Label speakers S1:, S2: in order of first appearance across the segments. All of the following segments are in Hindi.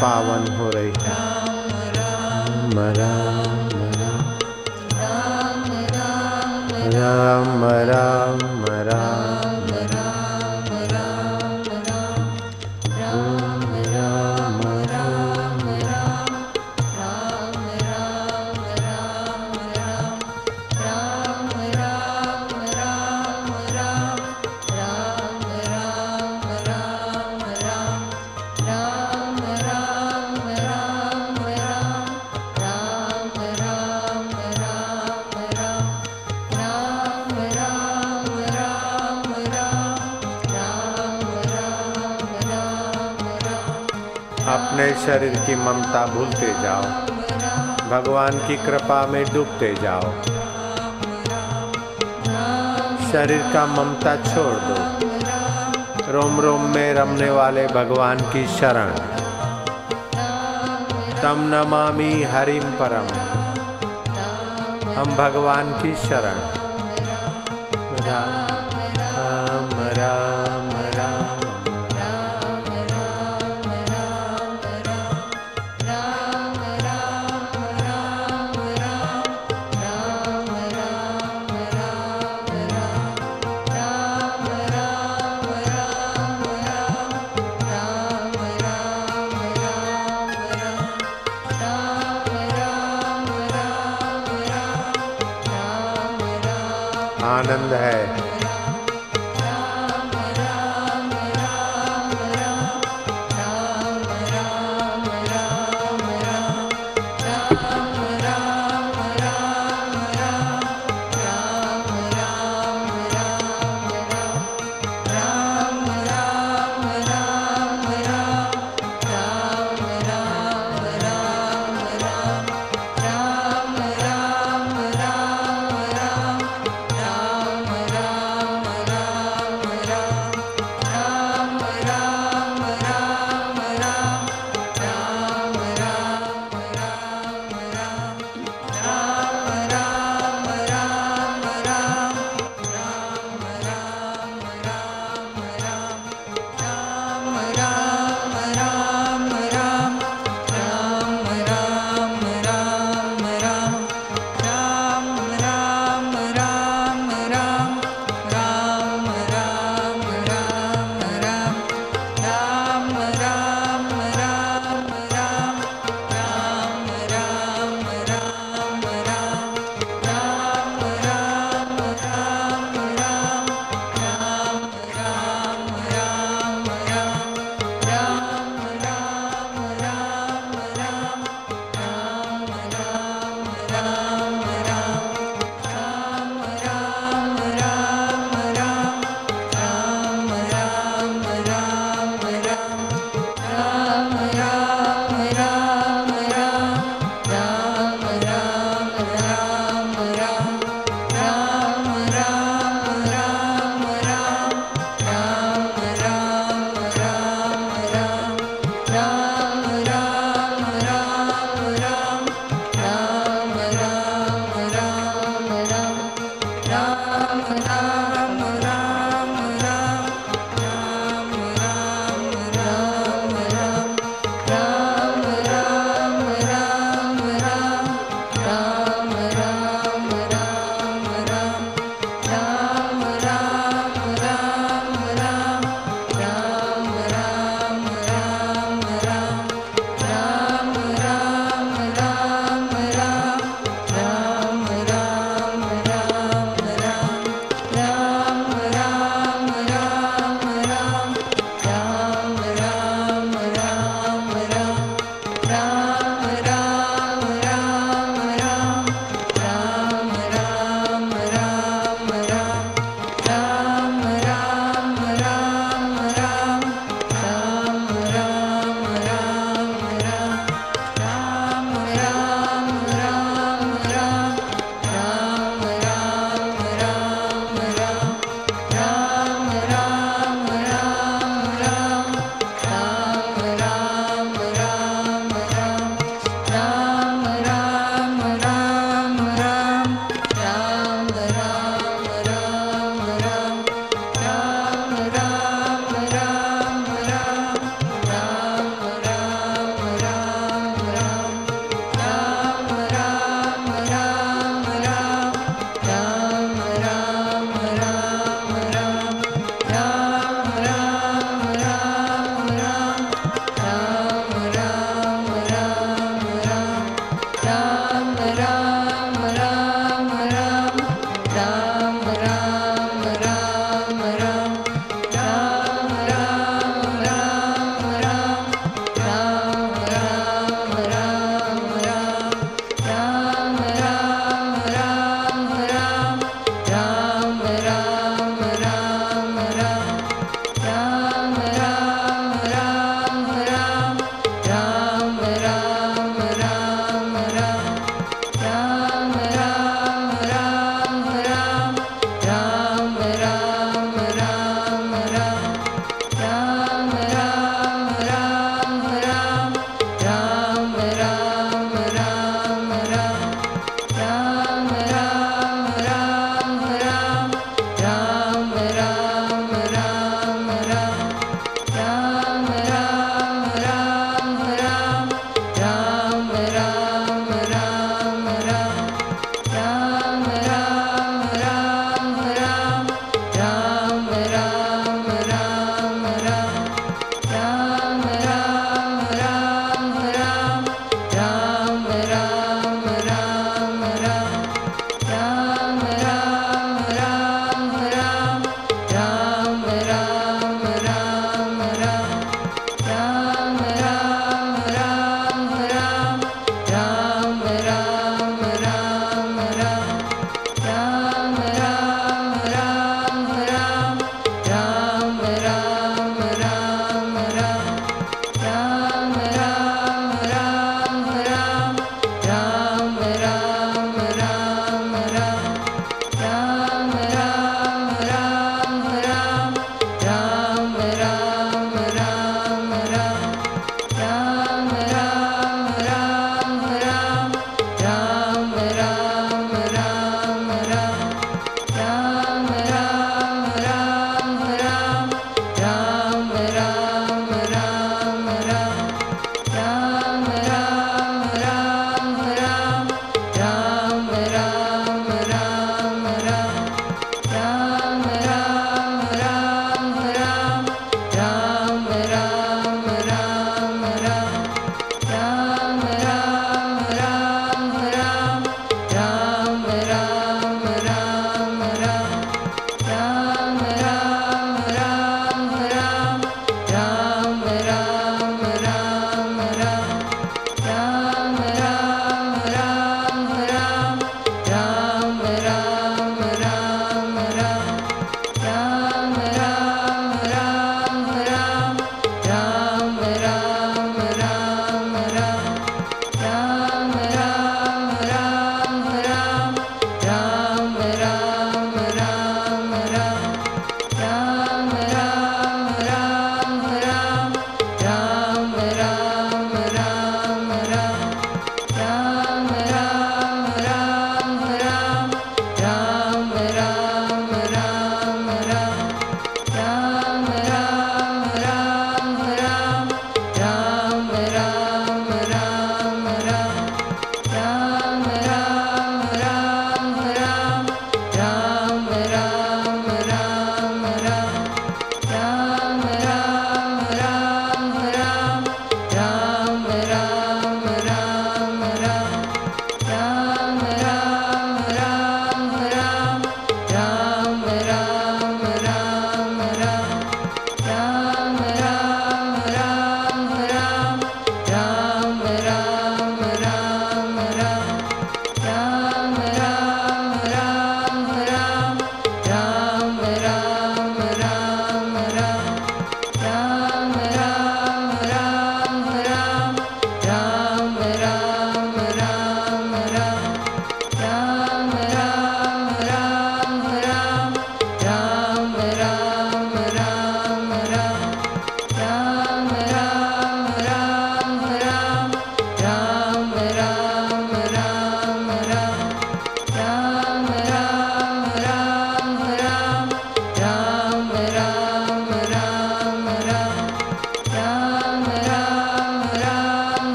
S1: पावन हो। अपने शरीर की ममता भूलते जाओ। भगवान की कृपा में डूबते जाओ। शरीर का ममता छोड़ दो। रोम रोम में रमने वाले भगवान की शरण। तम नमामि हरिम परम। हम भगवान की शरण। आनंद है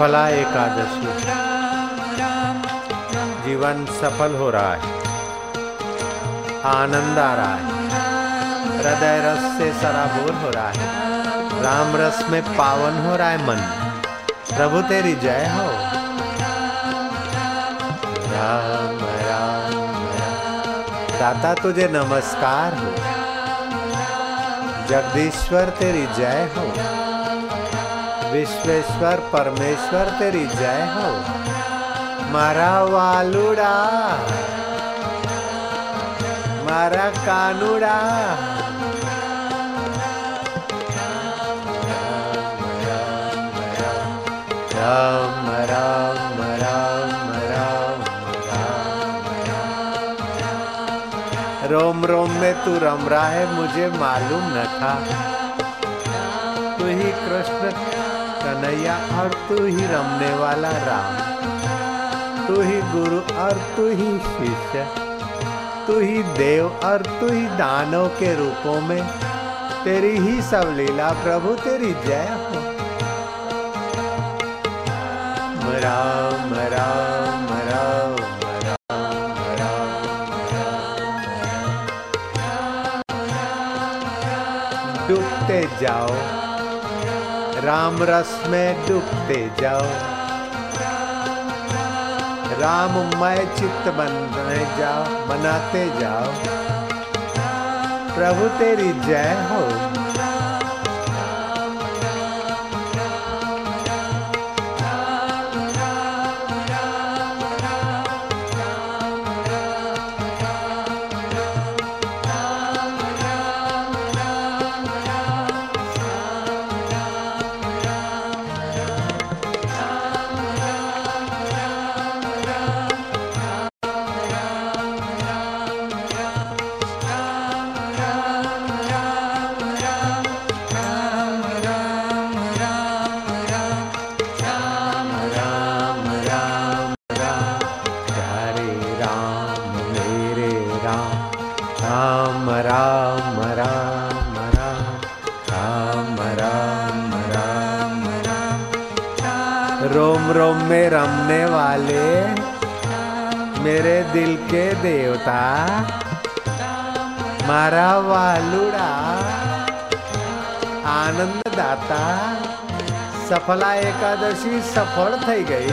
S2: सफला एकादशी। जीवन सफल हो रहा है। आनंद आ रहा है। हृदय रस से सराबोर हो रहा है। राम रस में पावन हो रहा है मन। प्रभु तेरी जय हो। राम राम दाता तुझे नमस्कार हो। जगदीश्वर तेरी जय हो। विश्वेश्वर परमेश्वर, तेरी जय हो। मारा वालुड़ा, मारा कानुड़ा। राम राम राम राम राम। रोम में तू रम रहा है, मुझे मालूम न था। तू ही कृष्ण कन्हैया और तू ही रमने वाला राम तू ही गुरु और तू ही शिष्य तू ही देव और तू ही दानव के रूपों में तेरी ही सब लीला प्रभु तेरी जय हो राम राम राम जाओ राम रस में डूबते जाओ। राममय चित्त बनने जाओ बनाते जाओ। प्रभु तेरी जय हो। वाले मेरे दिल के देवता मारा वालुड़ा આનંદ દાતા સફલા એકાદશી સફળ થઈ ગઈ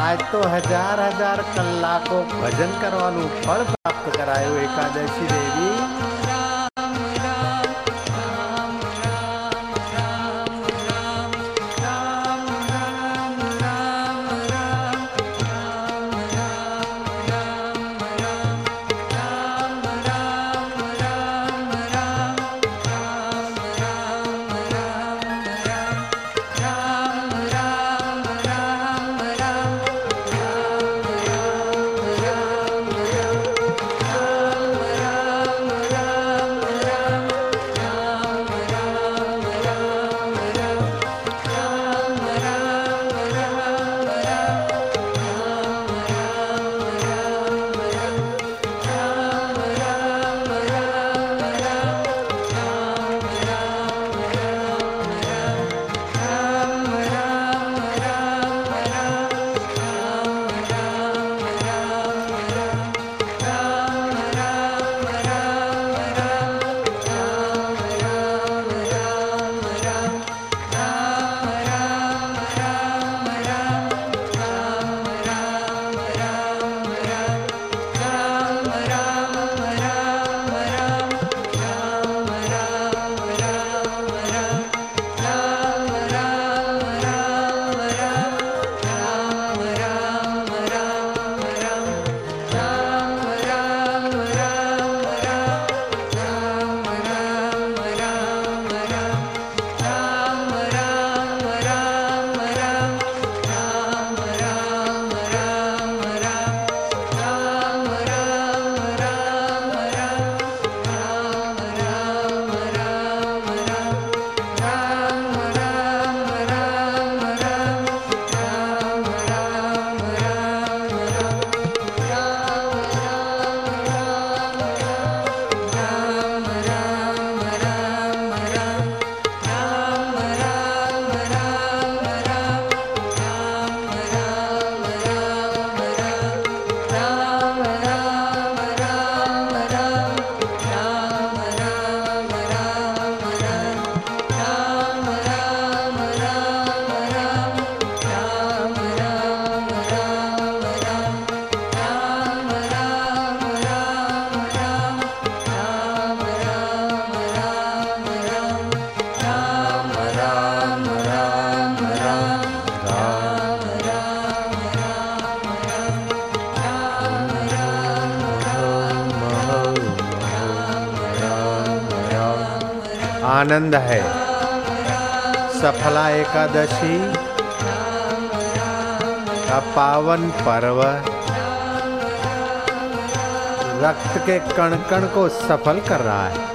S2: આજ તો હજાર હજાર કલાકો ભજન કરવાનું ફળ પ્રાપ્ત કરાયું એકાદશી દેવી आनंद है। सफला एकादशी का पावन पर्व। रक्त के कण कण को सफल कर रहा है।